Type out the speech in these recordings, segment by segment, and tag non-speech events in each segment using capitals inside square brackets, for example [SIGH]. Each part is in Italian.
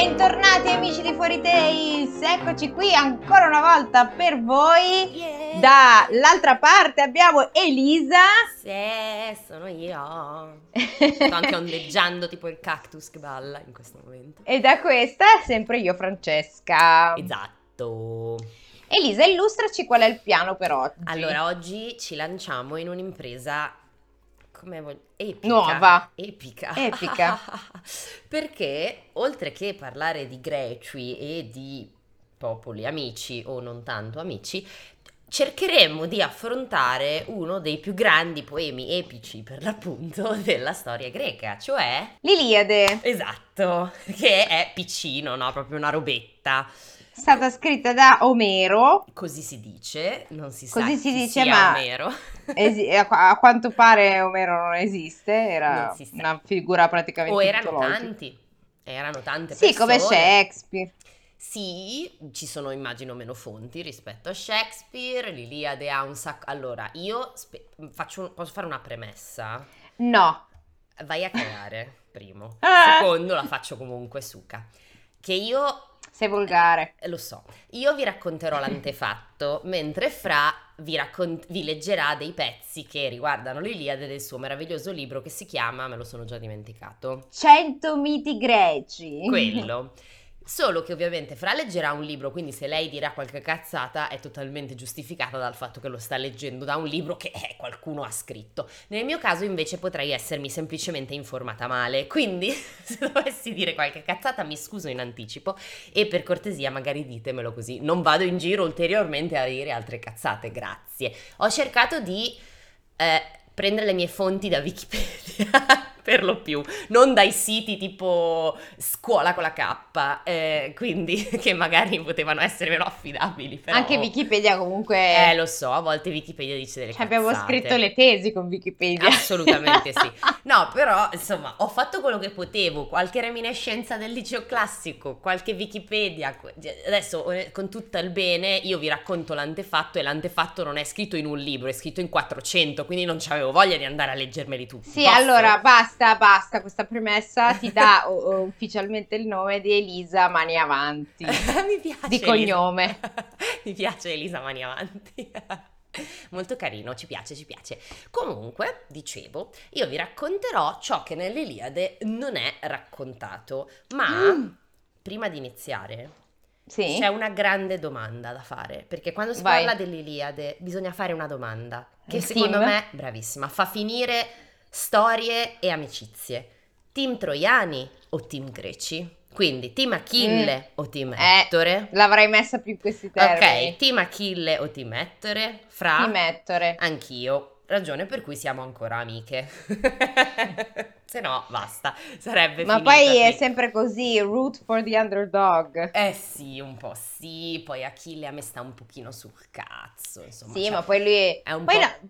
Bentornati amici di Fuori Tales, eccoci qui ancora una volta per voi. Yeah. Dall'altra parte abbiamo Elisa. Sì, sono io. [LAUGHS] Sto anche ondeggiando tipo il cactus che balla in questo momento. e da questa sempre io Francesca. Esatto. Elisa, illustraci qual è il piano per oggi. Allora, oggi ci lanciamo in un'impresa come voglio epica. Nuova. Epica. Epica. [LAUGHS] Perché oltre che parlare di greci e di popoli amici o non tanto amici, cercheremo di affrontare uno dei più grandi poemi epici per l'appunto [LAUGHS] della storia greca, cioè L'Iliade, Esatto, che è piccino, no? Proprio una robetta. Stata scritta da Omero. Così si dice, non si sa Così si dice, sia ma- Omero. [LAUGHS] Esi- a, a quanto pare Omero non esiste, era Non una figura praticamente O erano mitologica. tanti. Erano tante Sì, persone. come Shakespeare. Sì, ci sono immagino meno fonti rispetto a Shakespeare, l'Iliade ha un sacco... Allora, io spe- faccio posso fare una premessa? No. Vai a cagare, primo. Ah. Secondo, la faccio comunque suca. Che io Sei volgare. Eh, Lo so, io vi racconterò [LAUGHS] l'antefatto, mentre Fra vi, raccon- vi leggerà dei pezzi che riguardano l'Iliade del suo meraviglioso libro che si chiama, me lo sono già dimenticato, 100 miti greci. quello. [LAUGHS] Solo che ovviamente Fra leggerà un libro, quindi se lei dirà qualche cazzata è totalmente giustificata dal fatto che lo sta leggendo da un libro che eh, qualcuno ha scritto. Nel mio caso invece potrei essermi semplicemente informata male, quindi [LAUGHS] se dovessi dire qualche cazzata mi scuso in anticipo e per cortesia magari ditemelo così, non vado in giro ulteriormente a dire altre cazzate, grazie. Ho cercato di eh, prendere le mie fonti da Wikipedia. Per lo più, non dai siti tipo scuola con la K, eh, quindi [LAUGHS] che magari potevano essere meno affidabili. Però... Anche Wikipedia comunque... Eh, lo so, a volte Wikipedia dice delle Cioè, abbiamo scritto le tesi con Wikipedia. Assolutamente sì. [LAUGHS] No, però, insomma, ho fatto quello che potevo, qualche reminiscenza del liceo classico, qualche Wikipedia. que- Adesso, eh, con tutto il bene, io vi racconto l'antefatto e l'antefatto non è scritto in un libro, è scritto in 400, quindi non avevo voglia di andare a leggermeli tutti. Sì, Posso? allora basta, basta, questa premessa ti dà o- ufficialmente il nome di Elisa Mani Avanti. [LAUGHS] Mi piace. Di Elisa. cognome. [LAUGHS] Mi piace Elisa Mani Avanti. [LAUGHS] Molto carino, ci piace, ci piace. Comunque, dicevo, io vi racconterò ciò che nell'Iliade non è raccontato, ma Mm. prima di iniziare Sì? c'è una grande domanda da fare, perché quando si Vai. parla dell'Iliade bisogna fare una domanda che Il secondo team? me, bravissima, fa finire storie e amicizie. Team troiani o team greci? Quindi team Achille o team Eh, Ettore? L'avrei messa più in questi termini. Ok, team Achille o team Ettore? Fra? Di mettere. Anch'io, ragione per cui siamo ancora amiche. [LAUGHS] Se no, basta, sarebbe Ma poi è qui. sempre così, root for the underdog. Eh sì, un po' sì, poi Achille a me sta un pochino sul cazzo, insomma. Sì, cioè, ma poi lui... è un poi po'- no-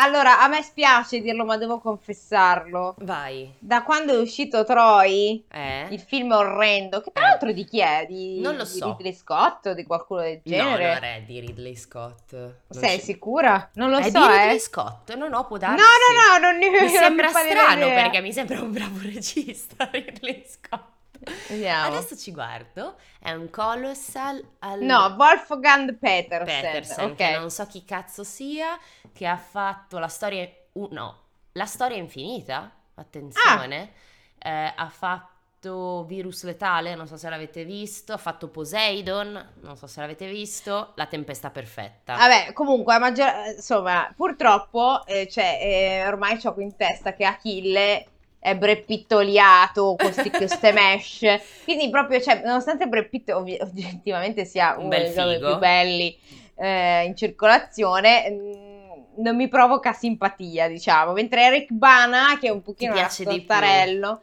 Allora, a me spiace dirlo, ma devo confessarlo. Vai, Da quando è uscito Troy, eh? il film orrendo, che tra l'altro di chi è? Di, Non lo di so. Ridley Scott o di qualcuno del No, genere? non è di Ridley Scott. Non Sei ci- sicura? Non lo è so, di Ridley eh. Scott? No, no, può No, darsi. no, no, non ne Mi [LAUGHS] non sembra strano perché mi sembra un bravo [LAUGHS] regista Ridley Scott. Vediamo. Adesso ci guardo, è un colossal al... No, Wolfgang Petersen. Petersen, ok. che non so chi cazzo sia, che ha fatto la storia... uh, no, la storia infinita, attenzione, Ah. eh, ha fatto Virus Letale, non so se l'avete visto, ha fatto Poseidon, non so se l'avete visto, La Tempesta Perfetta. Vabbè, comunque, maggior- insomma, purtroppo, eh, cioè, eh, ormai ho qui in testa che Achille è brepittoliato, questi, queste mesh, [LAUGHS] quindi proprio, cioè, nonostante Brad Pitt oggettivamente sia Un uno dei più belli eh, in circolazione, mh, non mi provoca simpatia, diciamo, mentre Eric Bana, che è un pochino un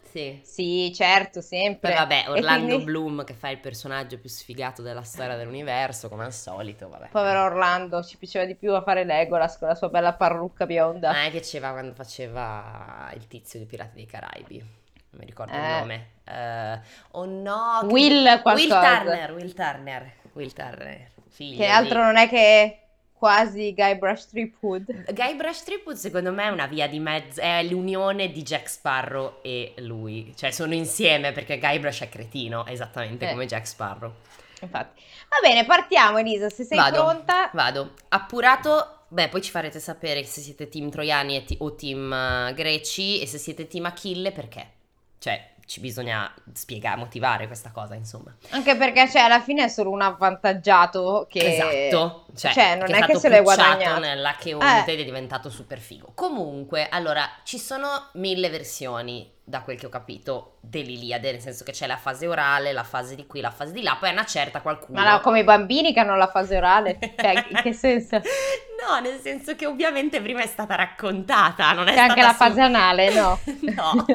Sì. sì, certo, sempre. Poi vabbè, Orlando quindi- Bloom che fa il personaggio più sfigato della storia dell'universo, come al solito, vabbè. Povero Orlando, ci piaceva di più a fare Legolas con la sua bella parrucca bionda. A me piaceva quando faceva il tizio di Pirati dei Caraibi. Non mi ricordo il Eh. nome. Eh, oh no, che- Will. Will Turner, Will Turner, Will Turner. Figlio Che altro di- non è che quasi Guybrush Threepwood. Guybrush Threepwood secondo me è una via di mezzo, è l'unione di Jack Sparrow e lui, cioè sono insieme perché Guybrush è cretino, esattamente Eh. come Jack Sparrow. Infatti. Va bene, partiamo Elisa, se sei Vado, pronta. Vado. Appurato, beh, poi ci farete sapere se siete team troiani ti- o team eh, greci e se siete team Achille perché. Cioè, ci bisogna spiegare, motivare questa cosa, insomma. Anche perché, cioè, alla fine è solo un avvantaggiato che... Esatto, cioè, Cioè, non che è che stato se pucciato guadagnato. nella Cheonte Eh. ed è diventato super figo. Comunque, allora, ci sono mille versioni, da quel che ho capito, dell'Iliade, nel senso che c'è la fase orale, la fase di qui, la fase di là, poi a una certa qualcuno... Ma no, come i bambini che hanno la fase orale. Cioè, in che [LAUGHS] senso? No, nel senso che ovviamente prima è stata raccontata, non è C'è anche la su- fase anale, no? [LAUGHS] [LAUGHS] no,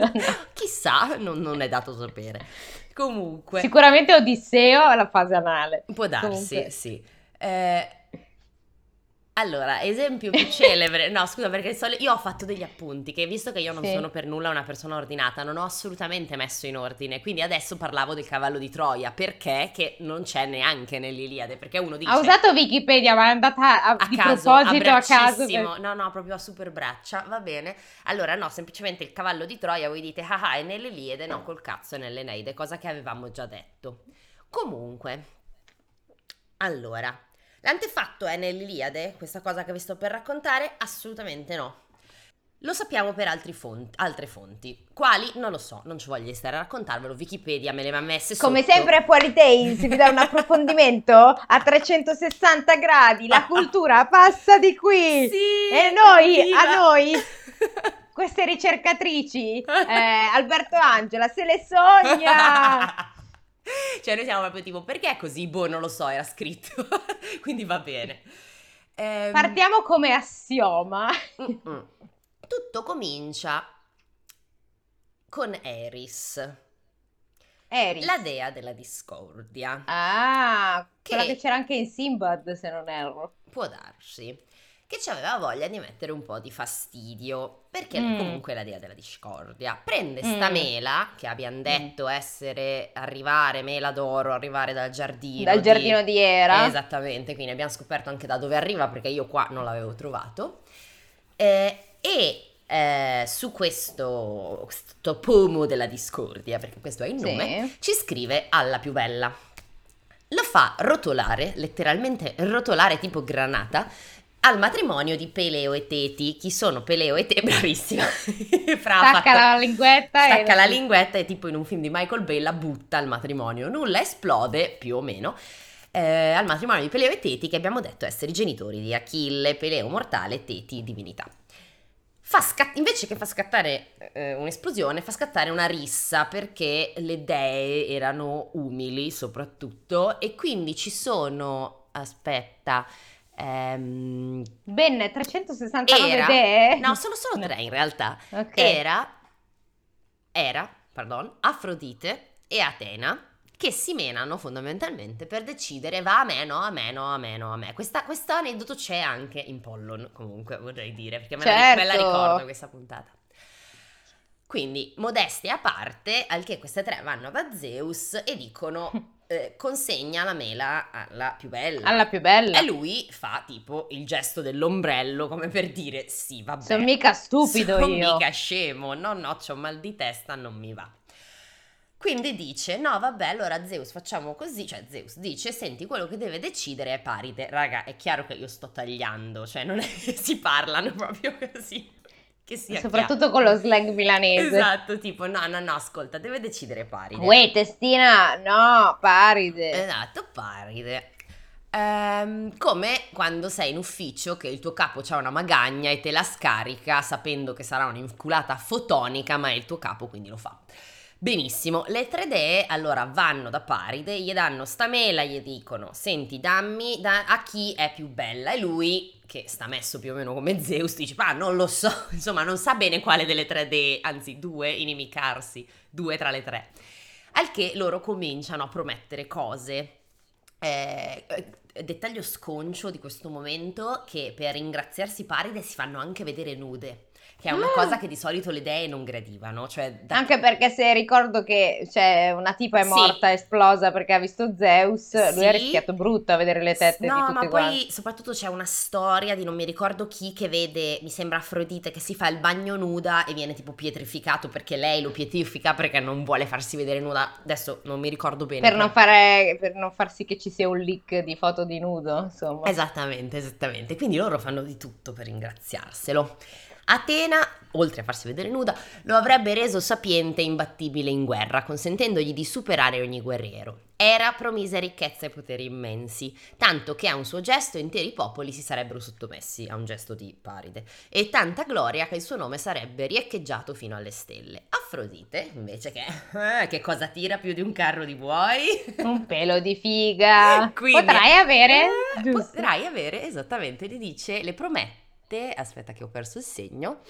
chissà, non, non è dato sapere. Comunque, Sicuramente Odisseo ha la fase anale. può darsi, Comunque. sì. Eh, allora, esempio più [LAUGHS] celebre, no scusa perché solo- io ho fatto degli appunti che visto che io non Sì. sono per nulla una persona ordinata, non ho assolutamente messo in ordine, quindi adesso parlavo del cavallo di Troia, perché che non c'è neanche nell'Iliade, perché uno dice... Ha usato Wikipedia, ma è andata a, a di caso, proposito a a caso. per- No, no, proprio a super braccia, va bene. Allora, no, semplicemente il cavallo di Troia, voi dite, ah, ah, è nell'Iliade, no, col cazzo è nell'Eneide, cosa che avevamo già detto. Comunque, allora, l'antefatto è nell'Iliade, questa cosa che vi sto per raccontare? Assolutamente no. Lo sappiamo per altri fonti, altre fonti. Quali? Non lo so, non ci voglio stare a raccontarvelo. Wikipedia me le ha messe Come sotto. sempre a Fuori Tales vi dà un approfondimento a 360 gradi, la cultura passa di qui. Sì, E noi, evviva! a noi, [LAUGHS] queste ricercatrici, eh, Alberto Angela, se le sogna. [LAUGHS] [LAUGHS] cioè noi siamo proprio tipo perché è così? Boh, non lo so, era scritto. [LAUGHS] Quindi va bene. Ehm, Partiamo come assioma. mm-mm. Tutto comincia con Eris, Eris. la dea della discordia. Ah, quella Che- che c'era anche in Simbad, se non erro. Può darsi che ci aveva voglia di mettere un po' di fastidio, perché Mm. comunque è la dea della discordia. Prende sta Mm. mela, che abbiamo detto essere, arrivare, mela d'oro, arrivare dal giardino. Dal di- giardino di Era. Esattamente, quindi abbiamo scoperto anche da dove arriva perché io qua non l'avevo trovato. Eh, e eh, su questo, questo pomo della discordia, perché questo è il nome, Sì. ci scrive alla più bella. Lo fa rotolare, letteralmente rotolare tipo granata, al matrimonio di Peleo e Teti. Chi sono Peleo e Teti? [LAUGHS] Bravissima. Fra Stacca fatto- la linguetta e... Stacca la linguetta e tipo in un film di Michael Bay la butta al matrimonio. Nulla esplode, più o meno, eh, al matrimonio di Peleo e Teti che abbiamo detto essere i genitori di Achille, Peleo mortale e Teti divinità. Fa scat- invece che fa scattare eh, un'esplosione, fa scattare una rissa perché le dee erano umili soprattutto e quindi ci sono, aspetta, ehm, Ben 369 Era- idee. no, sono solo tre in realtà. Ok. Era, era, pardon, Afrodite e Atena che si menano fondamentalmente per decidere va a me, no, a me, no, a me, no, a me. Questa, questo aneddoto c'è anche in Pollon, comunque vorrei dire, perché me, la, me la Certo. ricordo questa puntata. Quindi, modestia a parte, al che queste tre vanno da Zeus e dicono [LAUGHS] eh, consegna la mela alla più bella. Alla più bella. E lui fa tipo il gesto dell'ombrello come per dire sì, vabbè. Sono mica stupido sono io. mica scemo, no, no, c'ho mal di testa, non mi va. Quindi dice, no, vabbè, allora Zeus facciamo così, cioè Zeus dice, senti, quello che deve decidere è Paride. Raga, è chiaro che io sto tagliando, cioè non è che si parlano proprio così. Che sia Soprattutto con lo slang chiaro. milanese. Esatto, tipo, no, no, no, ascolta, deve decidere Paride. Uè, testina, no, paride. Esatto, paride. Ehm, come quando sei in ufficio che il tuo capo ha una magagna e te la scarica sapendo che sarà un'inculata fotonica, ma è il tuo capo, quindi lo fa. Benissimo, le 3D allora vanno da Paride, gli danno sta mela, gli dicono, senti, dammi da- a chi è più bella, e lui, che sta messo più o meno come Zeus, dice, ma non lo so, [LAUGHS] insomma, non sa bene quale delle 3D, anzi due, inimicarsi, due tra le tre. Al che loro cominciano a promettere cose. Eh, dettaglio sconcio di questo momento che per ringraziarsi Paride si fanno anche vedere nude che è una Ah. cosa che di solito le dee non gradivano, cioè da- Anche perché se ricordo che c'è una tipa è Sì. morta, è esplosa perché ha visto Zeus, lui ha Sì. rischiato brutto a vedere le tette no, di tutti ma quanti. poi soprattutto c'è una storia di non mi ricordo chi che vede, mi sembra Afrodite, che si fa il bagno nuda e viene tipo pietrificato perché lei lo pietrifica perché non vuole farsi vedere nuda. Adesso non mi ricordo bene. Per però- non, fare, per non far sì che ci sia un leak di foto di nudo, insomma. Esattamente, esattamente. Quindi loro fanno di tutto per ringraziarselo. Atena, oltre a farsi vedere nuda, lo avrebbe reso sapiente e imbattibile in guerra, consentendogli di superare ogni guerriero. Era promise ricchezza e poteri immensi, tanto che a un suo gesto interi popoli si sarebbero sottomessi a un gesto di Paride, e tanta gloria che il suo nome sarebbe riecheggiato fino alle stelle. Afrodite, invece che, eh, che cosa tira più di un carro di buoi? Un pelo di figa. [LAUGHS] Quindi- Potrai avere, Eh? Potrai avere, esattamente, gli dice, le promette, aspetta che ho perso il segno,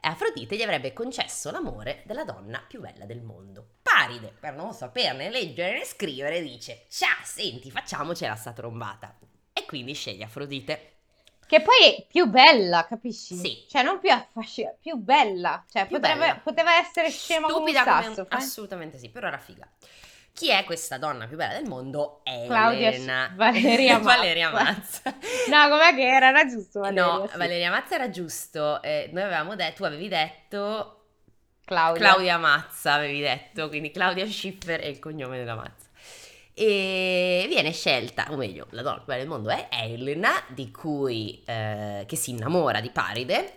Afrodite gli avrebbe concesso l'amore della donna più bella del mondo. Paride, per non saperne leggere né scrivere, dice, ciao, senti, facciamocela sta trombata. E quindi sceglie Afrodite. Che poi è più bella, capisci? Sì. Cioè, non più affascinante, più bella. Cioè, Più potrebbe- bella. poteva essere scema come un Stupida come sasso. un- fai? Assolutamente sì, però era figa. Chi è questa donna più bella del mondo? Claudia Elena. Sch- Valeria Mazza. [LAUGHS] Valeria Mazza. [LAUGHS] No, com'è che era? Era giusto, Valeria, no, sì. Valeria Mazza era giusto. eh, noi avevamo detto, tu avevi detto Claudia. Claudia Mazza, avevi detto, quindi Claudia Schiffer è il cognome della Mazza. E viene scelta, o meglio, la donna più bella del mondo è Elena, di cui, eh, che si innamora di Paride.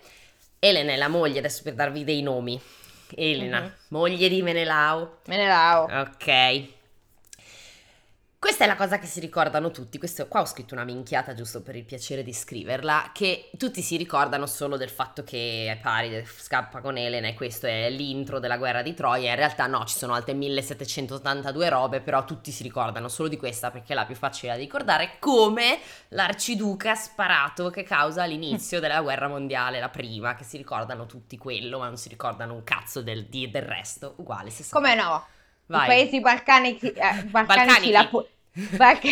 Elena è la moglie, adesso per darvi dei nomi. Elena, Mhm. moglie di Menelao. Me ne lao. Ok. Questa è la cosa che si ricordano tutti. Questo, qua ho scritto una minchiata giusto per il piacere di scriverla. Che tutti si ricordano solo del fatto che Paride scappa con Elena e questo è l'intro della guerra di Troia. In realtà no, ci sono altre 1782 robe, però tutti si ricordano solo di questa perché è la più facile da ricordare. Come l'arciduca sparato che causa l'inizio della guerra mondiale, la prima, che si ricordano tutti quello, ma non si ricordano un cazzo del, del resto. Uguale, se Come no? Vai. I paesi balcanici, eh, balcanici, Balcanici. la, po- Balca-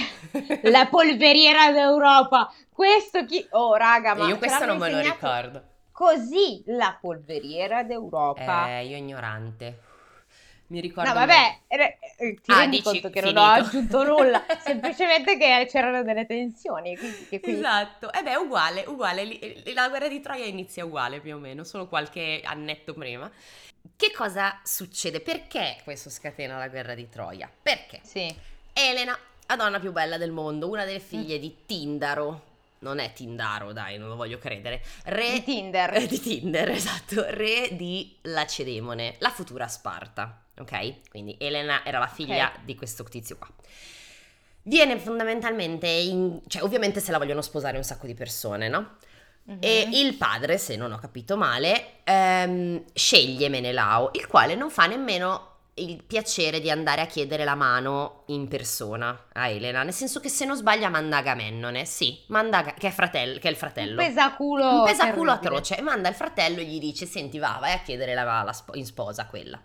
[LAUGHS] la polveriera d'Europa. Questo chi... Oh, raga, ma io ce questo non me lo ricordo. Così, la polveriera d'Europa. Eh, io ignorante. Mi ricordo. No, vabbè, eh, eh, ti Ah, rendi dici, conto che non finito. ho aggiunto nulla, [LAUGHS] semplicemente che c'erano delle tensioni, quindi che qui... Esatto, e beh, uguale, uguale. La guerra di Troia inizia uguale più o meno, solo qualche annetto prima. Che cosa succede? Perché questo scatena la guerra di Troia? Perché Sì. Elena, la donna più bella del mondo, una delle figlie di Tindaro. Non è Tindaro, dai, non lo voglio credere. Re Di Tinder. Eh, [LAUGHS] di Tinder, esatto, re di Lacedemone, la futura Sparta, ok? Quindi Elena era la figlia Ok. di questo tizio qua. Viene fondamentalmente in... cioè ovviamente se la vogliono sposare un sacco di persone, no? E Mhm. il padre, se non ho capito male, ehm, sceglie Menelao, il quale non fa nemmeno il piacere di andare a chiedere la mano in persona a Elena, nel senso che se non sbaglia manda Agamennone, sì, manda che, è fratello, che è il fratello. Un pesaculo Un pesaculo atroce. Manda il fratello e gli dice: Senti, va, vai a chiedere la, la spo- in sposa quella.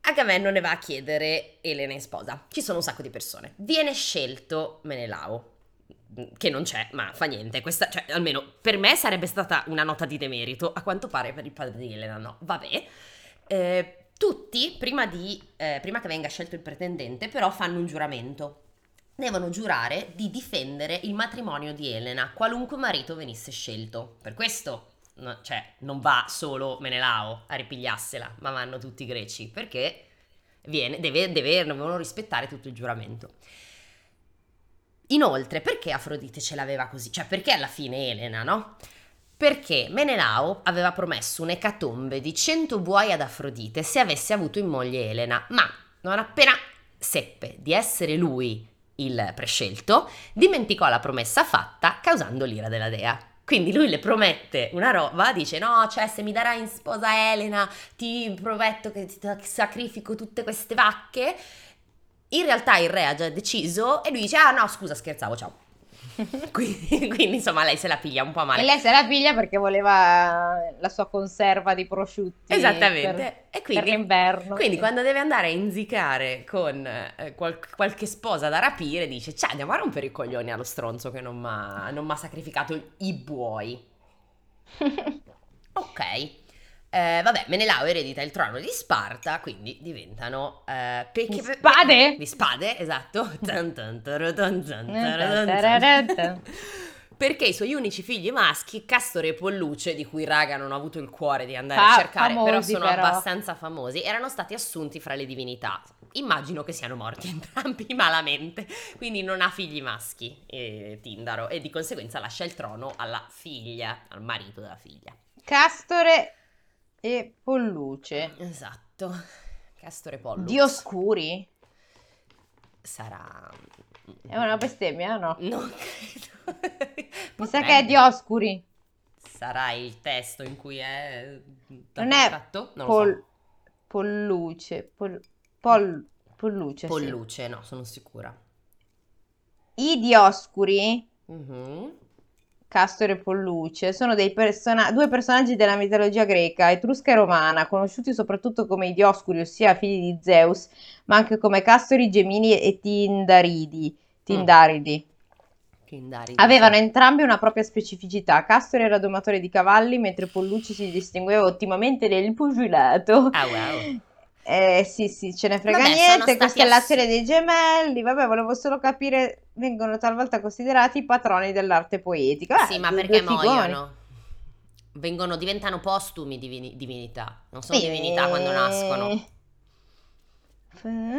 Agamennone va a chiedere Elena in sposa. Ci sono un sacco di persone. Viene scelto Menelao. Che non c'è, ma fa niente. Questa, cioè, almeno per me sarebbe stata una nota di demerito. A quanto pare per il padre di Elena no. Vabbè. Eh, tutti, prima, di, eh, prima che venga scelto il pretendente, però fanno un giuramento. Devono giurare di difendere il matrimonio di Elena, qualunque marito venisse scelto. Per questo, no- cioè, non va solo Menelao a ripigliarsela, ma vanno tutti i greci, perché viene, deve, deve- devono rispettare tutto il giuramento. Inoltre, perché Afrodite ce l'aveva così? Cioè, perché alla fine Elena, no? Perché Menelao aveva promesso un'ecatombe di 100 buoi ad Afrodite se avesse avuto in moglie Elena, ma non appena seppe di essere lui il prescelto, dimenticò la promessa fatta causando l'ira della dea. Quindi lui le promette una roba, dice no, cioè se mi darai in sposa Elena ti prometto che ti sacrifico tutte queste vacche. In realtà il re ha già deciso e lui dice ah no scusa scherzavo ciao. [LAUGHS] quindi, quindi, insomma lei se la piglia un po' male. E lei se la piglia perché voleva la sua conserva di prosciutti. Esattamente. Per, e quindi, l'inverno. Quindi quando deve andare a inzicare con eh, qual- qualche sposa da rapire dice ciao andiamo a rompere i coglioni allo stronzo che non mi ha sacrificato i buoi. [LAUGHS] ok. Eh, vabbè, Menelao eredita il trono di Sparta, quindi diventano eh, pe- di spade? Di spade, esatto. Perché i suoi unici figli maschi, Castore e Polluce, di cui Raga non ha avuto il cuore di andare Fa- a cercare, famosi, però sono però. abbastanza famosi, erano stati assunti fra le divinità. Immagino che siano morti [LAUGHS] entrambi malamente, quindi non ha figli maschi eh, Tindaro e di conseguenza lascia il trono alla figlia, al marito della figlia. Castore e Polluce. Esatto. Castore Pollux. Dioscuri? Sarà... È una bestemmia, no? Non [LAUGHS] credo. Mi sa che è Dioscuri. Sarà il testo in cui è... Non è fatto? Non pol- so. Polluce. Pol- pol- polluce. Polluce, sì. no, sono sicura. I Dioscuri? Mm-hmm. Castore e Polluce sono persona- due personaggi della mitologia greca, etrusca e romana, conosciuti soprattutto come i Dioscuri, ossia figli di Zeus, ma anche come Castori, Gemini e Tindaridi. Tindaridi. Mm. Avevano entrambi una propria specificità. Castore era domatore di cavalli, mentre Polluce si distingueva ottimamente nel pugilato. Ah, wow. Eh, sì, sì, ce ne frega Vabbè, niente. Questa è la serie dei gemelli. Vabbè, volevo solo capire. Vengono talvolta considerati i patroni dell'arte poetica. Beh, sì, ma perché muoiono? Vengono, diventano postumi divini, divinità. Non sono e... divinità quando nascono.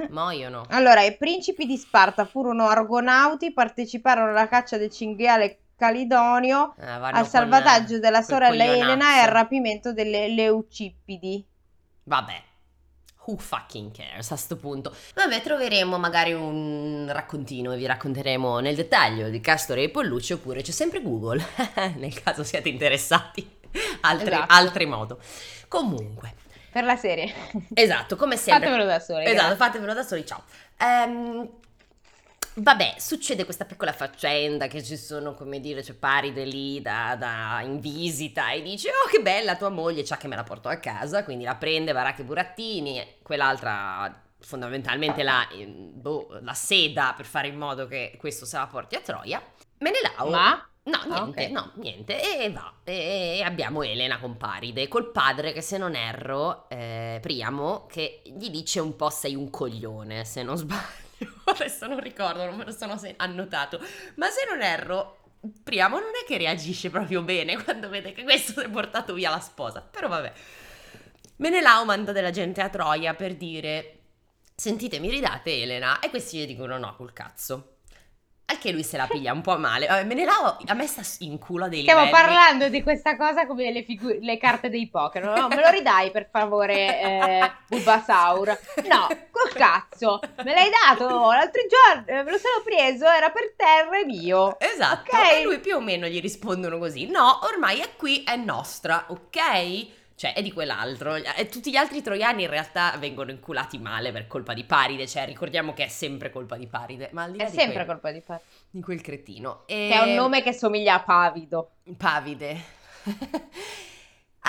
Muoiono. Allora, i principi di Sparta furono argonauti, parteciparono alla caccia del cinghiale Calidonio, eh, al salvataggio con, della sorella Elena e al rapimento delle Leucippidi. Vabbè, Who fucking cares a sto punto? Vabbè, troveremo magari un raccontino e vi racconteremo nel dettaglio di Castore e Pollucci oppure c'è sempre Google, [LAUGHS] nel caso siate interessati. Altri, esatto. Altri modo. Comunque. Per la serie. Esatto, come sempre. Fatevelo da soli. Esatto, grazie. fatevelo da soli, ciao. Um, Vabbè, succede questa piccola faccenda che ci sono, come dire, c'è Paride lì da, da, in visita e dice oh che bella tua moglie, c'ha che me la porto a casa, quindi la prende Varacche Burattini, quell'altra fondamentalmente la, eh, boh, la seda per fare in modo che questo se la porti a Troia. Menelao... Ma? No, niente, ah, okay. no, niente. E va. E abbiamo Elena con Paride, col padre che se non erro, eh, Priamo, che gli dice un po' sei un coglione, se non sbaglio. Adesso non ricordo, non me lo sono annotato, ma se non erro, Priamo non è che reagisce proprio bene [LAUGHS] quando vede che questo si è portato via la sposa, però vabbè. Menelao manda della gente a Troia per dire, sentite mi ridate Elena, e questi gli dicono no, col cazzo. Al che lui se la piglia un po' male. Vabbè, Menelao a me sta in culo dei Stiamo livelli. parlando di questa cosa come le, figu- le carte dei poker. No, me lo ridai per favore, eh, Bulbasaur. No, col cazzo. Me l'hai dato l'altro giorno, eh, me lo sono preso, era per terra e mio. Esatto. Okay? E lui più o meno gli rispondono così. No, ormai è qui, è nostra, ok? Cioè è di quell'altro. E tutti gli altri troiani in realtà vengono inculati male per colpa di Paride, cioè ricordiamo che è sempre colpa di Paride. Ma è sempre quel, colpa di Paride. Di quel cretino. E... Che è un nome che somiglia a Pavido. Pavide. [LAUGHS]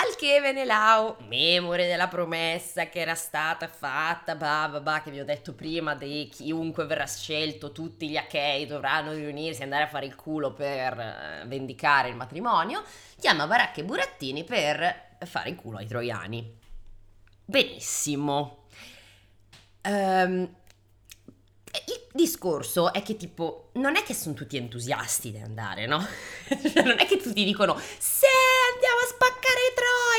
Al che Venelao, memore della promessa che era stata fatta, bah, bah, bah, che vi ho detto prima, di chiunque verrà scelto, tutti gli Achei dovranno riunirsi e andare a fare il culo per eh, vendicare il matrimonio, chiama Baracca e Burattini per fare in culo ai troiani. Benissimo. Um, il discorso è che tipo non è che sono tutti entusiasti di andare, no? [LAUGHS] Non è che tutti dicono se andiamo a spaccare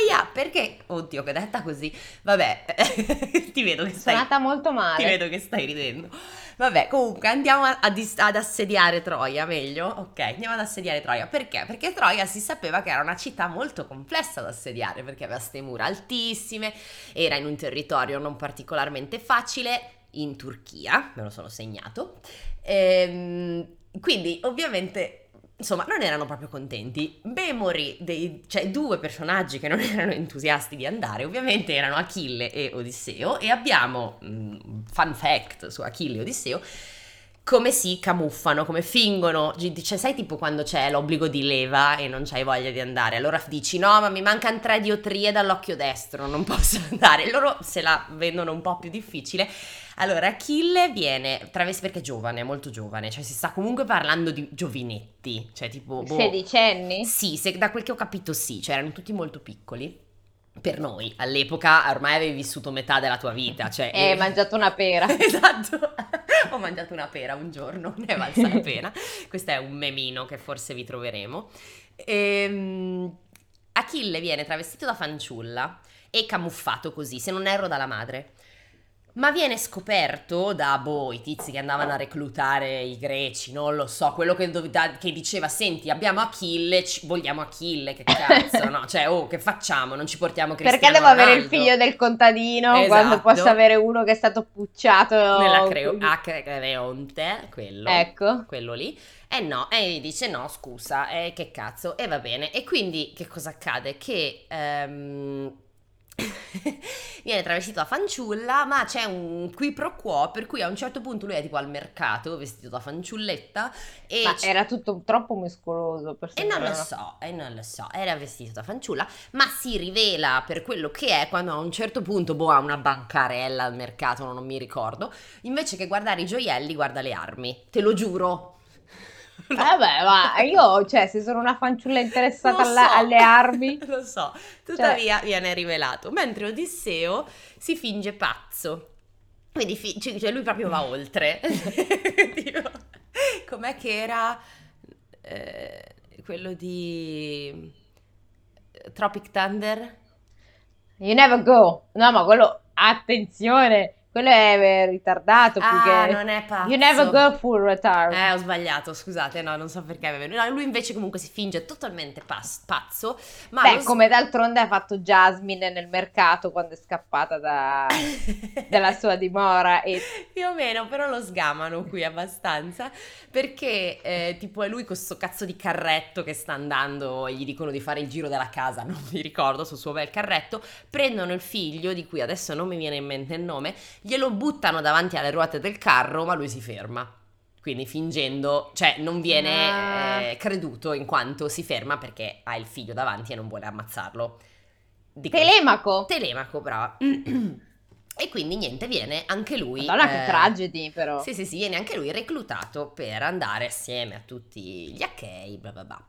Troia, perché oddio, che detta così. Vabbè, [LAUGHS] ti vedo che stai Suonata molto male. Ti vedo che stai ridendo. Vabbè, comunque andiamo a, a, ad assediare Troia, meglio? Ok, andiamo ad assediare Troia. Perché? Perché Troia si sapeva che era una città molto complessa da assediare, perché aveva queste mura altissime, era in un territorio non particolarmente facile, in Turchia, me lo sono segnato. Ehm, quindi ovviamente insomma, non erano proprio contenti. Memori dei cioè, due personaggi che non [LAUGHS] erano entusiasti di andare, ovviamente erano Achille e Odisseo. E abbiamo, mh, mm, fun fact su Achille e Odisseo, come si camuffano, come fingono. Cioè, sai tipo quando c'è l'obbligo di leva e non c'hai voglia di andare, allora dici no, ma mi mancano tre diotrie dall'occhio destro, non posso [LAUGHS] andare. Loro se la vendono un po' più difficile. Allora, Achille viene travestito perché è giovane, molto giovane, cioè si sta comunque parlando di giovinetti, cioè tipo... Boh, Sedicenni? Sì, se, da quel che ho capito sì, cioè erano tutti molto piccoli per noi all'epoca ormai avevi vissuto metà della tua vita. Cioè, hai mangiato una pera. [LAUGHS] esatto, ho mangiato una pera un giorno, ne è valsa la pena. [LAUGHS] Questo è un memino che forse vi troveremo. Ehm, Achille viene travestito da fanciulla e camuffato così, se non erro dalla madre. Ma viene scoperto da boh, i tizi che andavano a reclutare i greci, non lo so, quello che, dove, che diceva: Senti, abbiamo Achille, ci, vogliamo Achille, che cazzo, no? Cioè, oh, che facciamo? Non ci portiamo Cristiano Perché devo Ronaldo? avere il figlio del contadino esatto. quando posso avere uno che è stato pucciato nella creo- a Creonte, quello, ecco. quello lì. Eh no, e dice no, scusa, eh, che cazzo, e va bene. E quindi che cosa accade? Che. Um, viene travestito da fanciulla, ma c'è un qui pro quo per cui a un certo punto lui è tipo al mercato vestito da fanciulletta e ma c- era tutto troppo muscoloso per e non lo so, e non lo so, era vestito da fanciulla, ma si rivela per quello che è quando a un certo punto boh ha una bancarella al mercato, non mi ricordo, invece che guardare i gioielli guarda le armi, te lo giuro. [LAUGHS] Vabbè, ma io, cioè, se sono una fanciulla interessata alla, so, alle armi... [LAUGHS] Lo so, tuttavia cioè... viene rivelato. Mentre Odisseo si finge pazzo. Quindi fi- cioè lui proprio va oltre. [LAUGHS] Com'è che era eh, quello di Tropic Thunder? You never go. No, ma quello, attenzione, quello è ritardato più ah, che... non è pazzo. You never go full retard. Eh, ho sbagliato, scusate, no, non so perché. No, lui invece comunque si finge totalmente pas- pazzo. Ma Beh, come d'altronde ha fatto Jasmine nel mercato quando è scappata da... [LAUGHS] dalla sua dimora. E... Più o meno, però lo sgamano qui abbastanza. Perché, eh, tipo, è lui con questo cazzo di carretto che sta andando e gli dicono di fare il giro della casa, [LAUGHS] non mi ricordo, sul suo bel carretto. Prendono il figlio, di cui adesso non mi viene in mente il nome glielo buttano davanti alle ruote del carro, ma lui si ferma. Quindi fingendo, cioè non viene eh, creduto in quanto si ferma perché ha il figlio davanti e non vuole ammazzarlo. Di Telemaco. Telemaco, brava. [CLEARS THROAT] e quindi niente, viene anche lui. Madonna, eh, che tragedy, però. Sì, sì, sì, viene anche lui reclutato per andare assieme a tutti gli achei, bla bla bla.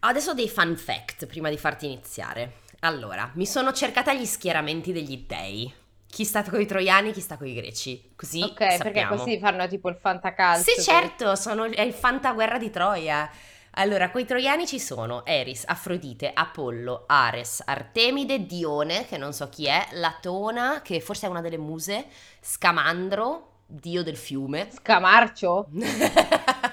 Adesso dei fun fact prima di farti iniziare. Allora, mi sono cercata gli schieramenti degli dei chi sta con i troiani, chi sta con i greci. Così Ok, sappiamo. perché così fanno tipo il fantacalcio. Sì, certo, sono, è il fantaguerra di Troia. Allora, con i troiani ci sono Eris, Afrodite, Apollo, Ares, Artemide, Dione, che non so chi è, Latona, che forse è una delle muse, Scamandro, dio del fiume. Scamarcio? [LAUGHS]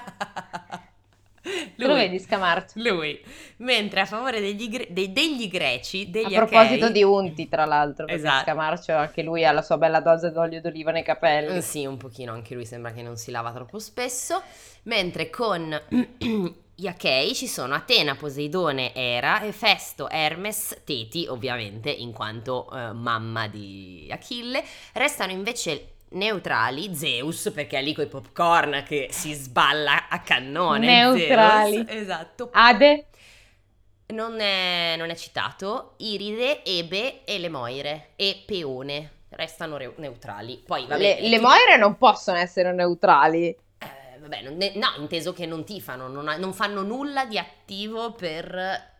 Lui, lo vedi Scamarcio? Lui. Mentre a favore degli, gre- dei, degli greci, degli A proposito Achei, di unti, tra l'altro, perché Esatto. Scamarcio anche lui ha la sua bella dose d'olio d'oliva nei capelli. Eh, Sì, un pochino, anche lui sembra che non si lava troppo spesso. Mentre con [CLEARS THROAT] gli Achei ci sono Atena, Poseidone, Era, Efesto, Hermes, Teti, ovviamente, in quanto eh, mamma di Achille. Restano invece neutrali, Zeus, perché è lì con i popcorn che si sballa a cannone. Neutrali. Zeus, esatto. Ade? Non è, non è citato. Iride, Ebe e le Moire e Peone restano re- neutrali. Poi, vabbè, Le, le moire non possono essere neutrali. eh, vabbè, non- no, inteso che non tifano, non, non fanno nulla di attivo per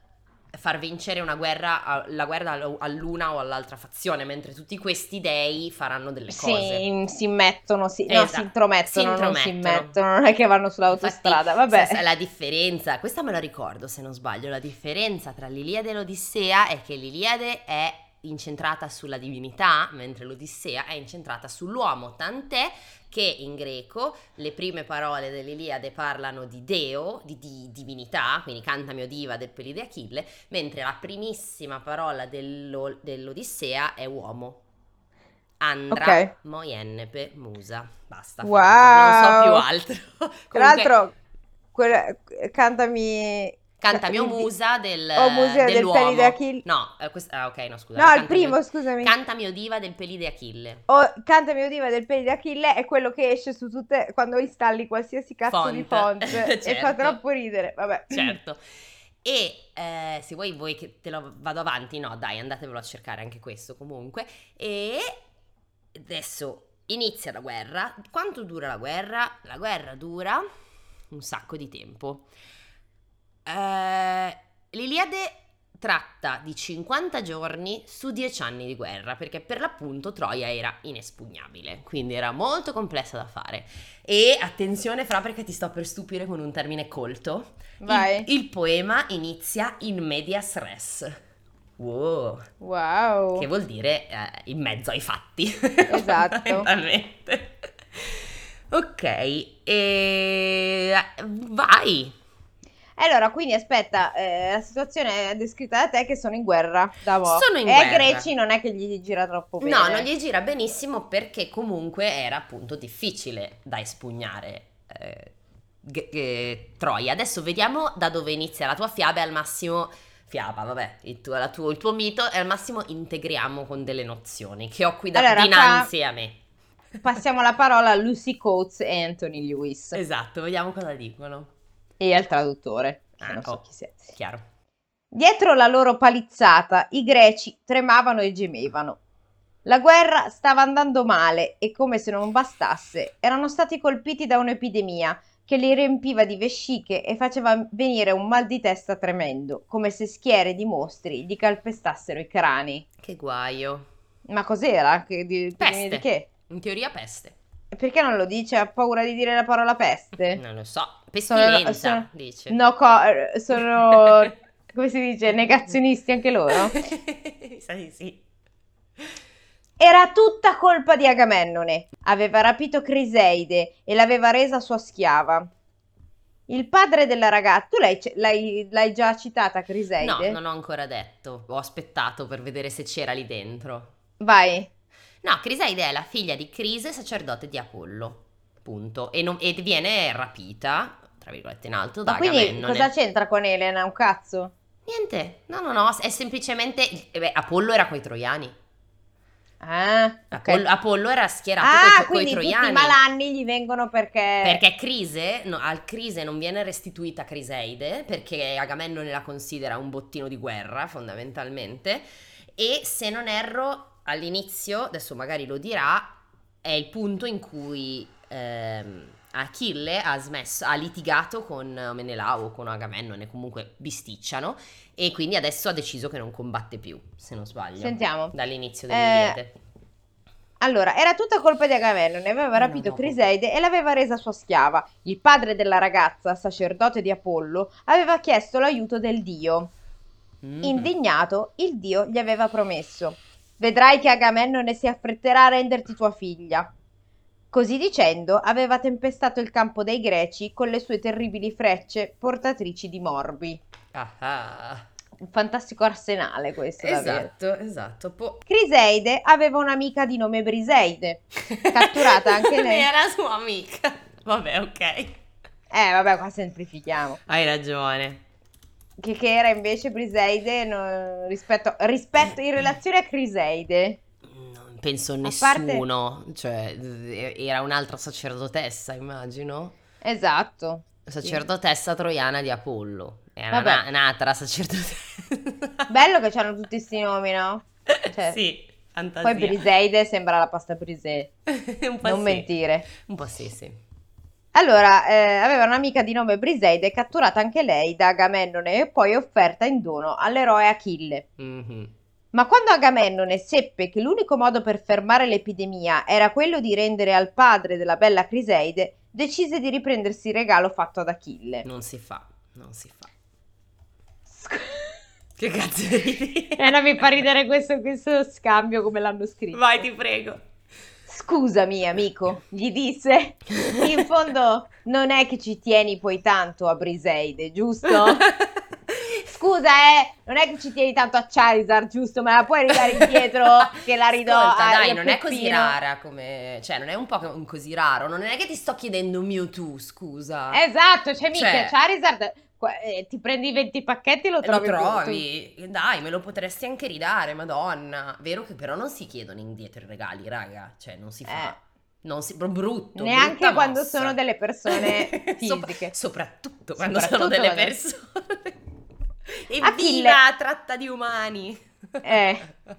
far vincere una guerra, la guerra all- all'una o all'altra fazione, mentre tutti questi dei faranno delle cose. Si, si mettono, si, no, Esatto. si intromettono, Si non si intromettono. immettono, non è che vanno sull'autostrada, Infatti, vabbè. se la differenza, questa me la ricordo se non sbaglio, la differenza tra l'Iliade e l'Odissea è che l'Iliade è incentrata sulla divinità, mentre l'Odissea è incentrata sull'uomo, tant'è che in greco le prime parole dell'Iliade parlano di Deo, di, di divinità, quindi cantami o diva del Pelide Achille, mentre la primissima parola dello- dell'Odissea è uomo. Andra, Ok. Moiennepe, Musa. Basta. Wow. Non so più altro. Tra Comunque, l'altro, quella- cantami... Canta mio musa del, o musa del dell'uomo. Pelide Achille. No, eh, quest- ah, ok, no, scusa. No, il Canta primo, mio- scusami. Canta mio diva del Pelide Achille. O Cantami Udiva del Pelide Achille è quello che esce su tutte quando installi qualsiasi cazzo Font. di font [LAUGHS] e fa Certo. troppo ridere. Vabbè. Certo. E eh, se vuoi, vuoi che te lo vado avanti, no, dai, andatevelo a cercare anche questo comunque. E adesso inizia la guerra. Quanto dura la guerra? La guerra dura un sacco di tempo. Eh, L'Iliade tratta di 50 giorni su 10 anni di guerra, perché per l'appunto Troia era inespugnabile, quindi era molto complessa da fare. E attenzione Fra perché ti sto per stupire con un termine colto. Il- Vai. Il, poema inizia in medias res. Wow. Wow. Che vuol dire eh, in mezzo ai fatti. [LAUGHS] Esatto. Fondamentalmente. Ok, e vai. Allora, quindi aspetta, eh, la situazione è descritta da te che sono in guerra da mo'. Sono in e guerra. greci non è che gli gira troppo bene. No, non gli gira benissimo perché comunque era appunto difficile da espugnare eh, g- eh, Troia. Adesso vediamo da dove inizia la tua fiaba e al massimo... Fiaba, vabbè, il tuo, la tuo- il tuo mito e al massimo integriamo con delle nozioni che ho qui da- Allora, dinanzi a me. Passiamo la parola a Lucy Coates e Anthony Lewis Esatto, vediamo cosa dicono. E al traduttore, Ah, non so oh. chi sia. Chiaro. Dietro la loro palizzata i greci tremavano e gemevano. La guerra stava andando male e come se non bastasse, erano stati colpiti da un'epidemia che li riempiva di vesciche e faceva venire un mal di testa tremendo, come se schiere di mostri gli calpestassero i crani. Che guaio. Ma cos'era? Che, di, epidemia di Peste. che? In teoria peste. Perché non lo dice? Ha paura di dire la parola peste? Non lo so. Pestilenza, sono- dice. No, co- sono... [LAUGHS] come si dice? Negazionisti anche loro? [LAUGHS] Di sì. Era tutta colpa di Agamennone. Aveva rapito Criseide e l'aveva resa sua schiava. Il padre della ragazza, tu l'hai, l'hai- l'hai già citata No, Criseide? non ho ancora detto. Ho aspettato per vedere se c'era lì dentro. Vai. No, Criseide è la figlia di Crise, sacerdote di Apollo. Punto. E, non- e viene rapita, tra virgolette in alto, da Ma quindi cosa c'entra con Elena? Un cazzo? Niente. No, no, no. È semplicemente... eh beh, Apollo era coi troiani. Ah, ok. Apollo, Apollo era schierato Ah, coi, coi troiani. i malanni gli vengono perché... Perché Crise, no, al Crise non viene restituita Criseide, perché Agamennone la considera un bottino di guerra, fondamentalmente, e se non erro, all'inizio, adesso magari lo dirà, è il punto in cui ehm, Achille ha smesso, ha litigato con Menelao, con Agamennone, comunque bisticciano, e quindi adesso ha deciso che non combatte più, se non sbaglio, Sentiamo. dall'inizio Eh, dell'Iliade. Allora, era tutta colpa di Agamennone, aveva No, rapito no. Criseide e l'aveva resa sua schiava. Il padre della ragazza, sacerdote di Apollo, aveva chiesto l'aiuto del dio. Mm. Indignato, il dio gli aveva promesso: Vedrai che Agamennone si affretterà a renderti tua figlia. Così dicendo, aveva tempestato il campo dei greci con le sue terribili frecce portatrici di morbi. Ah, ah. Un fantastico arsenale questo. Esatto, esatto. Po- Criseide aveva un'amica di nome Briseide. Catturata anche [LAUGHS] lei. Era sua amica. Vabbè, ok. Eh, vabbè, qua semplifichiamo. Hai ragione. Che, che era invece Briseide no, rispetto, rispetto in relazione a Criseide. Penso A parte- nessuno. Cioè, era un'altra sacerdotessa, immagino. Esatto. Sacerdotessa troiana di Apollo. Era Vabbè. una- un'altra sacerdotessa. [LAUGHS] Bello che hanno tutti questi nomi, no? Cioè, sì, fantasia. Poi Briseide sembra la pasta [LAUGHS] po' Non sì. mentire. Un po' sì, sì. Allora, eh, aveva un'amica di nome Briseide, catturata anche lei da Agamennone e poi offerta in dono all'eroe Achille. Mhm. Ma quando Agamennone seppe che l'unico modo per fermare l'epidemia era quello di rendere al padre della bella Criseide, decise di riprendersi il regalo fatto ad Achille. Non si fa, non si fa. [LAUGHS] Che cazzo ridi? Eh, no, mi fa ridere questo, questo scambio come l'hanno scritto. Vai, ti prego. Scusami, amico, gli disse. In fondo non è che ci tieni poi tanto a Briseide, giusto? [LAUGHS] Scusa, eh, non è che ci tieni tanto a Charizard, giusto? Me la puoi ridare indietro [LAUGHS] che la ridò Ascolta, a dai, non è così rara come... Cioè, non è un Pokémon così raro. Non è che ti sto chiedendo Mewtwo, scusa. Esatto, cioè mica Cioè- Charizard eh, ti prendi 20 pacchetti e lo Lo trovi. trovi? Dai, me lo potresti anche ridare, madonna. Vero che però non si chiedono indietro i regali, raga. Cioè, non si fa. Eh. Non si... br- Brutto. Neanche quando mossa. sono delle persone [LAUGHS] Sopra- fisiche. soprattutto quando sono Soprattutto delle quando- persone. Achille. Evviva, tratta di umani. Eh. [LAUGHS]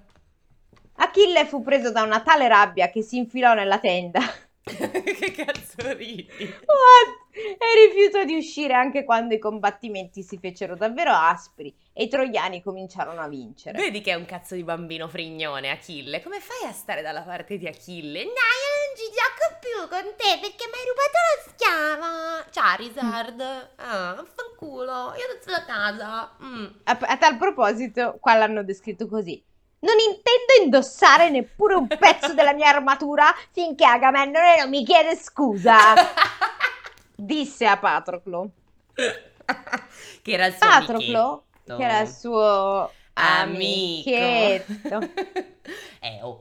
Achille fu preso da una tale rabbia che si infilò nella tenda. [LAUGHS] che cazzo ridi? What? E rifiutò di uscire anche quando i combattimenti si fecero davvero aspri e i troiani cominciarono a vincere. Vedi che è un cazzo di bambino frignone, Achille. Come fai a stare dalla parte di Achille? No, io non ci gioco più con te perché mi hai rubato la schiava. Charizard. Ah, fanculo. Io non sono a casa. Mm. A, a tal proposito, qua l'hanno descritto così. Non intendo indossare neppure un pezzo della mia armatura finché Agamennone non mi chiede scusa, [LAUGHS] disse a Patroclo. che era il suo Patroclo, amichetto. che era il suo amico. amichetto. eh, oh.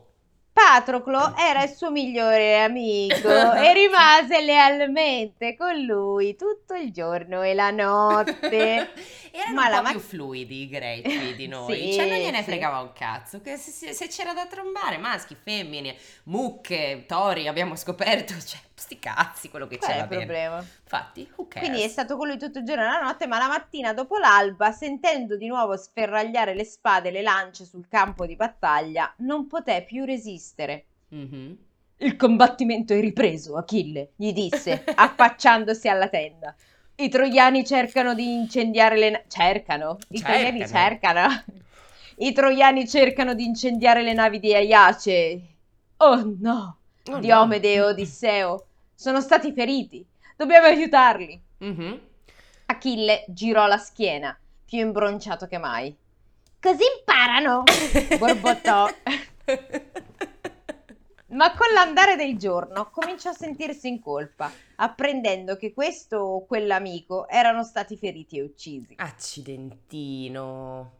Patroclo era il suo migliore amico e rimase lealmente con lui tutto il giorno e la notte. [LAUGHS] Erano Ma un po' ma- più fluidi i greci [LAUGHS] di noi, Sì, cioè non gliene sì. fregava un cazzo, che se, se- se c'era da trombare, maschi, femmine, mucche, tori, abbiamo scoperto, [LAUGHS] cioè, sti cazzi, quello che Qual c'era bene. problema? Infatti, cares? Quindi è stato con lui tutto il giorno e la notte, ma la mattina dopo l'alba, sentendo di nuovo sferragliare le spade e le lance sul campo di battaglia, non poté più resistere. Mhm. Il combattimento è ripreso, Achille, gli disse, [LAUGHS] affacciandosi alla tenda. I troiani cercano di incendiare le navi. Cercano? I troiani Cercano. cercano. I troiani cercano di incendiare le navi di Aiace. Oh no! Oh, Diomede e no. Odisseo sono stati feriti. Dobbiamo aiutarli. Mhm. Achille girò la schiena, più imbronciato che mai. Così imparano, [LAUGHS] borbottò. [LAUGHS] Ma con l'andare del giorno cominciò a sentirsi in colpa, apprendendo che questo o quell'amico erano stati feriti e uccisi. Accidentino.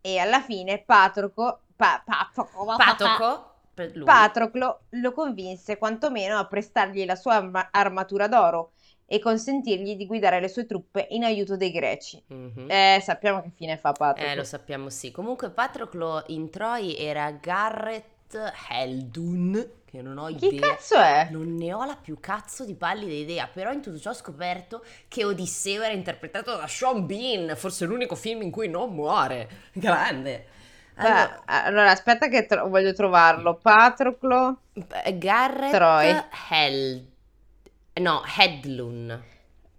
E alla fine Patroco, pa- Patroco, lui. Patroclo lo convinse quantomeno a prestargli la sua arma- armatura d'oro e consentirgli di guidare le sue truppe in aiuto dei greci. Mhm. Eh, sappiamo che fine fa Patroclo. Eh, lo sappiamo sì. Comunque Patroclo in Troy era Garrett Heldun, che non ho Chi idea. cazzo è? Non ne ho la più cazzo di pallida idea, però in tutto ciò ho scoperto che Odisseo era interpretato da Sean Bean, forse l'unico film in cui non muore. Grande. Allora, Beh, allora, aspetta che tro- voglio trovarlo. Patroclo. Garrett Troy. Held... No, Headlun.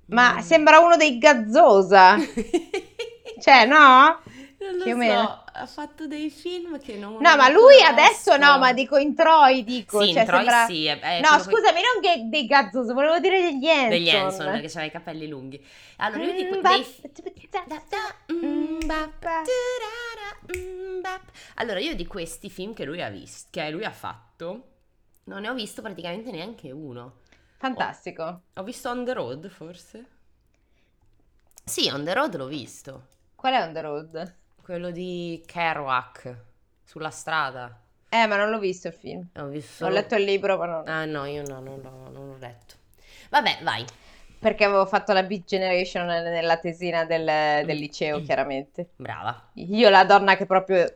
Ma Mm. sembra uno dei Gazzosa. [LAUGHS] Cioè, no? Non lo più o so, meno. ha fatto dei film che non No, ma lui conosco. adesso no, ma dico in Troy, dico. Sì, cioè, in Troy sembra... sì. è- è No, quello che- scusami, non che dei Gazzosa, volevo dire degli Hanson. degli Hanson, perché aveva i capelli lunghi. Allora, mm, bap. Allora, io di questi film che lui ha visto, che lui ha fatto, non ne ho visto praticamente neanche uno. Fantastico. Ho visto On the Road, forse? Sì, On the Road l'ho visto. Qual è On the Road? Quello di Kerouac, sulla strada. Eh, ma non l'ho visto il film. Ho visto Ho letto il libro, ma non... Ah no, io no, non l'ho, non l'ho letto. Vabbè, vai. Perché avevo fatto la Beat Generation nella tesina del, del liceo, Mm. chiaramente. Brava. Io la donna che proprio...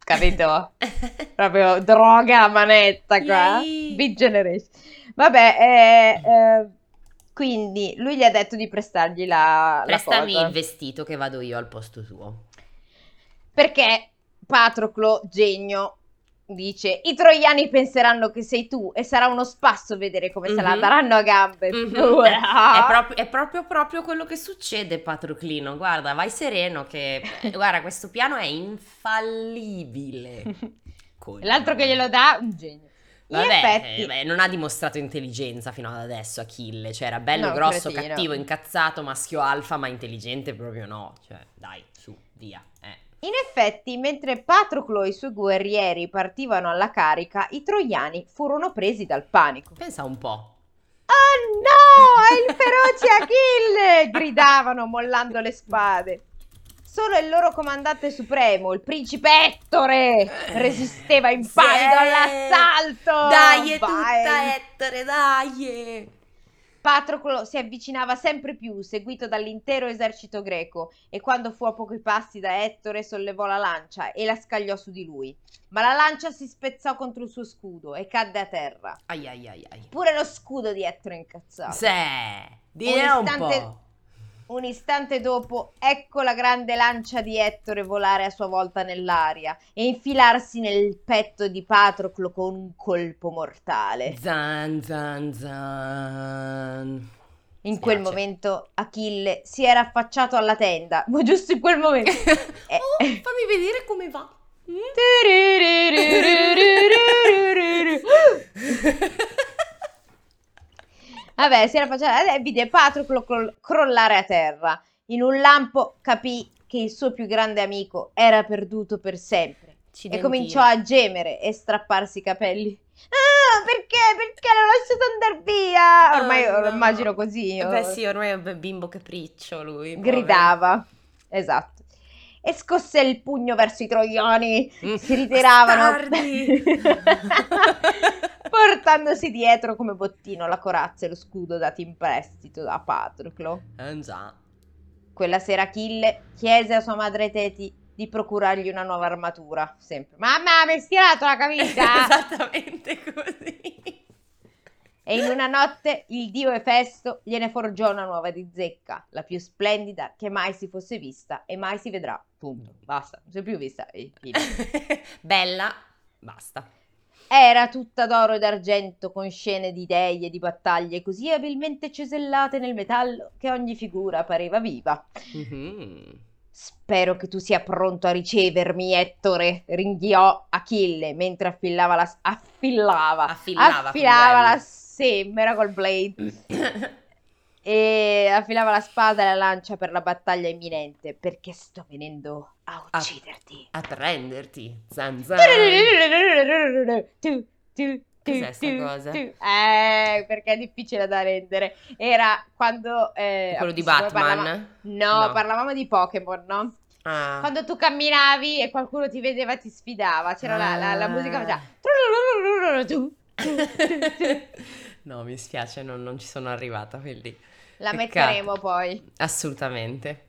Capito? [LAUGHS] proprio droga a manetta qua. Yay! Beat Generation. Vabbè, eh, eh, quindi lui gli ha detto di prestargli la, la Prestami cosa. il vestito che vado io al posto tuo. Perché Patroclo, genio, dice: I troiani penseranno che sei tu e sarà uno spasso vedere come se la Mhm. daranno a gambe. Mhm. [LAUGHS] Uah. È, proprio, è proprio, proprio quello che succede, Patroclino. Guarda, vai sereno che... [LAUGHS] Guarda, questo piano è infallibile. [LAUGHS] Coglione. L'altro che glielo dà, un genio. Vabbè, effetti, eh, beh, non ha dimostrato intelligenza fino ad adesso Achille, cioè era bello, No, grosso, cretino. cattivo, incazzato, maschio alfa, ma intelligente proprio no, cioè dai, su, via. Eh. in effetti, mentre Patroclo e i suoi guerrieri partivano alla carica, i troiani furono presi dal panico. Pensa un po'. Oh no, è il feroce Achille! [LAUGHS] gridavano mollando le spade. Solo il loro comandante supremo, il principe Ettore, resisteva impanido Sì. all'assalto. Dai, è tutta Ettore, dai! Patroclo si avvicinava sempre più, seguito dall'intero esercito greco, e quando fu a pochi passi da Ettore sollevò la lancia e la scagliò su di lui. Ma la lancia si spezzò contro il suo scudo e cadde a terra. Ai ai ai ai. Pure lo scudo di Ettore incazzato. Sì, dire un istante- po'. Un istante dopo, ecco la grande lancia di Ettore volare a sua volta nell'aria e infilarsi nel petto di Patroclo con un colpo mortale. Zan zan zan. In quel momento Achille si era affacciato alla tenda, ma giusto in quel momento. [LAUGHS] Eh, oh, eh. fammi vedere come va. [LAUGHS] Vabbè, si era affacciato e vide Patroclo crollare a terra. In un lampo capì che il suo più grande amico era perduto per sempre. E Accidenti. cominciò a gemere e strapparsi i capelli. Ah, perché? Perché l'ho lasciato andare via? Ormai Oh, lo no. immagino così. Eh oh. Beh sì, ormai è un bimbo capriccio lui. povero. Gridava. Esatto. E scosse il pugno verso i troiani. Mm, Si ritiravano. [LAUGHS] portandosi dietro come bottino la corazza e lo scudo dati in prestito da Patroclo. Eh, già. Quella sera Achille chiese a sua madre Teti di procurargli una nuova armatura. Sempre. Mamma, mi hai stirato la camicia! [LAUGHS] Esattamente così. E in una notte il dio Efesto gliene forgiò una nuova di zecca, la più splendida che mai si fosse vista e mai si vedrà. Punto. Basta, non si è più vista. [LAUGHS] Bella, basta. Era tutta d'oro ed argento, con scene di dei e di battaglie così abilmente cesellate nel metallo che ogni figura pareva viva. Mhm. Spero che tu sia pronto a ricevermi, Ettore, ringhiò Achille mentre affillava la, affillava, Affillava, affilava la sembra col blade [COUGHS] e affilava la spada e la lancia per la battaglia imminente perché sto venendo a Ah. ucciderti. A prenderti. Zan zan. Tu, tu, tu, Cos'è sta tu, cosa? tu. Eh, perché è difficile da rendere. Era quando... eh, Quello di Batman? parlava- No, No. parlavamo di Pokémon, no? Ah. Quando tu camminavi e qualcuno ti vedeva ti sfidava. C'era la, la- la musica Ah. faceva... no, mi spiace, non, non ci sono arrivata, quindi La Peccato. metteremo poi. assolutamente.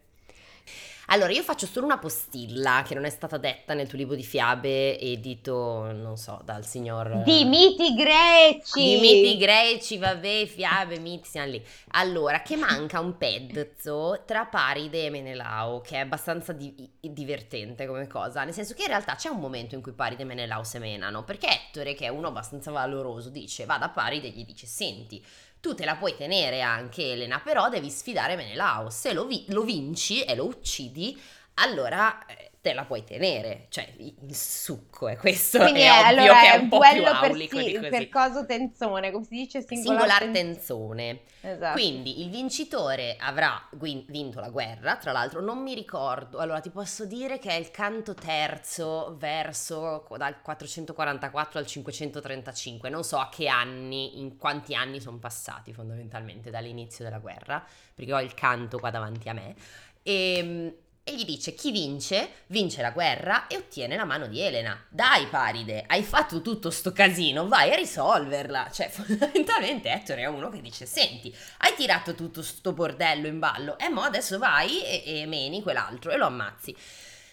Allora, io faccio solo una postilla che non è stata detta nel tuo libro di fiabe edito, non so, dal signor... Di miti greci! Di miti greci, vabbè, fiabe, miti, siamo lì. Allora, che manca un pezzo tra Paride e Menelao, che è abbastanza di- divertente come cosa, nel senso che in realtà c'è un momento in cui Paride e Menelao semenano, perché Ettore, che è uno abbastanza valoroso, dice, va da Paride e gli dice, senti, tu te la puoi tenere anche Elena, però devi sfidare Menelao, se lo, vi- lo vinci e lo uccidi, allora eh, te la puoi tenere, cioè il succo è questo, Quindi è è, ovvio allora che è un po' più duello per, aulico si- per coso tenzone, come si dice? Singolar, Singolar ten- tenzone. Esatto. Quindi il vincitore avrà guin- vinto la guerra, tra l'altro non mi ricordo, allora ti posso dire che è il canto terzo verso dal 444 al 535, non so a che anni, in quanti anni sono passati fondamentalmente dall'inizio della guerra, perché ho il canto qua davanti a me, e, e gli dice chi vince, vince la guerra e ottiene la mano di Elena. Dai Paride, hai fatto tutto sto casino, vai a risolverla. Cioè [LAUGHS] fondamentalmente Ettore è uno che dice senti, hai tirato tutto sto bordello in ballo e mo adesso vai e, e meni quell'altro e lo ammazzi.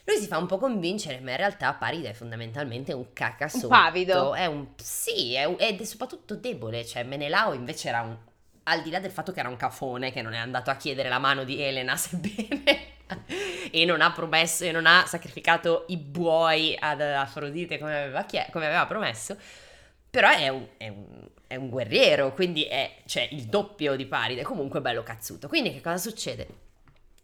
Lui si fa un po' convincere, ma in realtà Paride è fondamentalmente un cacasotto. Un pavido. È un... Sì, è un- ed è soprattutto debole. Cioè, Menelao invece era un... Al di là del fatto che era un cafone, che non è andato a chiedere la mano di Elena, [LAUGHS] sebbene... [LAUGHS] e non ha promesso, e non ha sacrificato i buoi ad Afrodite come aveva, chie- come aveva promesso, però è un, è un- è un guerriero, quindi è cioè, il doppio di Paride, comunque bello cazzuto. Quindi che cosa succede?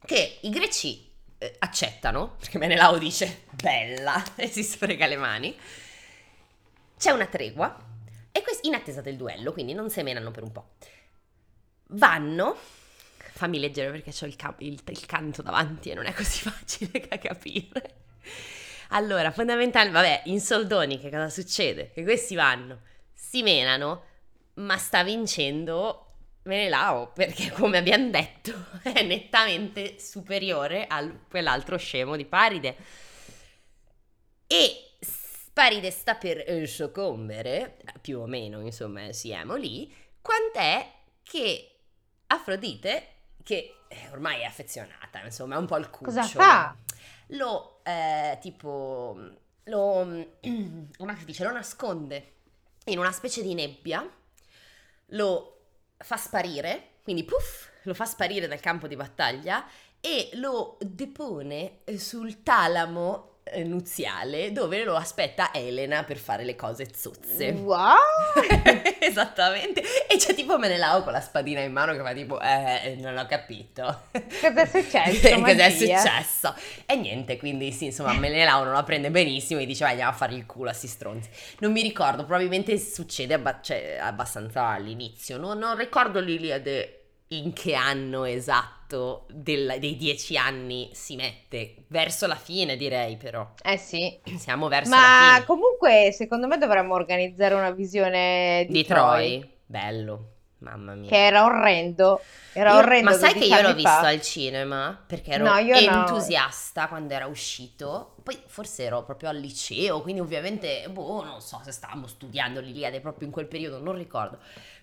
Che i greci eh, accettano, perché Menelao dice bella [LAUGHS] e si sfrega le mani, c'è una tregua e quest- in attesa del duello, quindi non semenano per un po'. Vanno, fammi leggere perché ho il, ca- il- il canto davanti e non è così [LAUGHS] facile da capire. Allora, fondamentalmente, vabbè, in soldoni che cosa succede? Che questi vanno, si menano, ma sta vincendo Menelao, perché come abbiamo detto [LAUGHS] è nettamente superiore a quell'altro scemo di Paride. E Paride sta per soccombere, più o meno, insomma, siamo lì, quant'è che Afrodite, che eh, ormai è affezionata, insomma, è un po' il cucciolo. Cosa fa? Lo, eh, tipo, lo, [CLEARS THROAT] come si dice, lo nasconde in una specie di nebbia, lo fa sparire, quindi puff, lo fa sparire dal campo di battaglia e lo depone eh, sul talamo nuziale dove lo aspetta Elena per fare le cose zozze. Wow! [LAUGHS] Esattamente. E c'è tipo Menelao con la spadina in mano che fa tipo, eh, non ho capito. Cos'è successo? [LAUGHS] Cos'è successo? E niente, quindi sì, insomma, Menelao non la prende benissimo e dice, vai, andiamo a fare il culo a sti stronzi. Non mi ricordo, probabilmente succede abba- cioè, abbastanza all'inizio. No? Non ricordo l'Iliade in che anno esatto del- dei dieci anni si mette. Verso la fine, direi, però. Eh sì. Siamo verso la Ma comunque, secondo me dovremmo organizzare una visione di, Di Troy. Bello, mamma mia. Che era orrendo. Era Io- orrendo. ma sai 12 che io l'ho anni visto fa. al cinema perché ero No, io no. entusiasta quando era uscito. Poi forse ero proprio al liceo, quindi ovviamente, boh, non so se stavamo studiando l'Iliade proprio in quel periodo, non ricordo.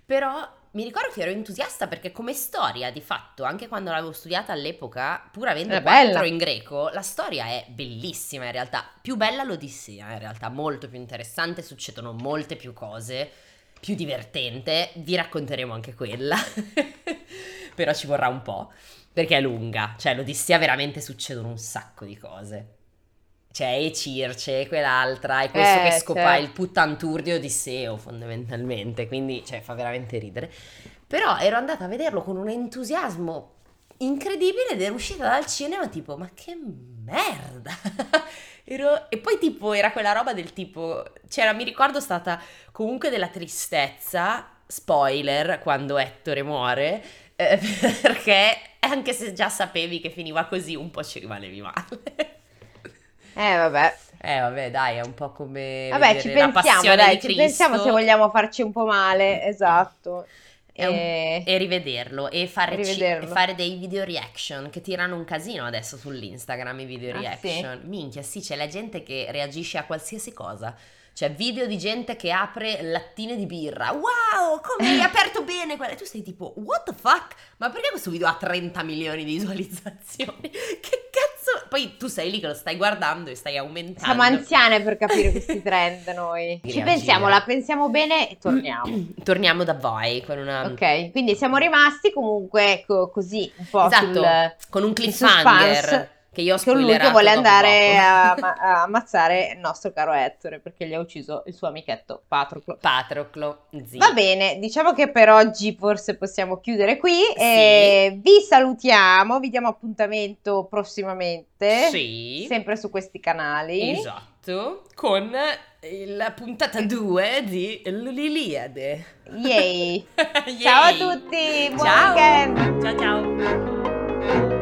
Però mi ricordo che ero entusiasta perché come storia, di fatto, anche quando l'avevo studiata all'epoca, pur avendo quattro in greco, la storia è bellissima in realtà. Più bella l'Odissea, in realtà, molto più interessante, succedono molte più cose, più divertente. Vi racconteremo anche quella. [LAUGHS] Però ci vorrà un po', perché è lunga. Cioè, l'Odissea veramente succedono un sacco di cose. Cioè, e Circe, e quell'altra, e questo Eh, che scopa certo. il puttantur di Odisseo, fondamentalmente. Quindi, cioè, fa veramente ridere. Però ero andata a vederlo con un entusiasmo incredibile ed ero uscita dal cinema tipo, ma che merda! [LAUGHS] Ero- E poi tipo era quella roba del tipo, c'era, mi ricordo stata comunque della tristezza, spoiler, quando Ettore muore, eh, [LAUGHS] perché anche se già sapevi che finiva così, un po' ci rimanevi male. Eh, vabbè. Eh vabbè dai, è un po' come Vabbè, ci pensiamo, dai, ci pensiamo se vogliamo farci un po' male, esatto. È un- E- e rivederlo e fare, ci- Rivederlo. e fare dei video reaction che tirano un casino adesso sull'Instagram i video Ah, reaction. Minchia, sì, c'è la gente che reagisce a qualsiasi cosa. Cioè, video di gente che apre lattine di birra. Wow, come hai [LAUGHS] aperto bene quella. E tu sei tipo, what the fuck? Ma perché questo video ha 30 milioni di visualizzazioni? [LAUGHS] Che cazzo? Poi tu sei lì che lo stai guardando e stai aumentando. Siamo anziane per capire questi trend noi. Ci pensiamo, la pensiamo bene e torniamo. [CLEARS THROAT] Torniamo da voi con una... Ok, quindi siamo rimasti comunque co- così, un po' Esatto, sul... con un cliffhanger che io ho spoilerato vuole andare a, [LAUGHS] a ammazzare il nostro caro Ettore perché gli ha ucciso il suo amichetto Patroclo. Patroclo, zio. Va bene, diciamo che per oggi forse possiamo chiudere qui. e vi salutiamo, vi diamo appuntamento prossimamente, Sì, sempre su questi canali. esatto, con la puntata 2 di L'Iliade. Yay! [LAUGHS] Yay. Ciao a tutti, buon Ciao. weekend! Ciao ciao.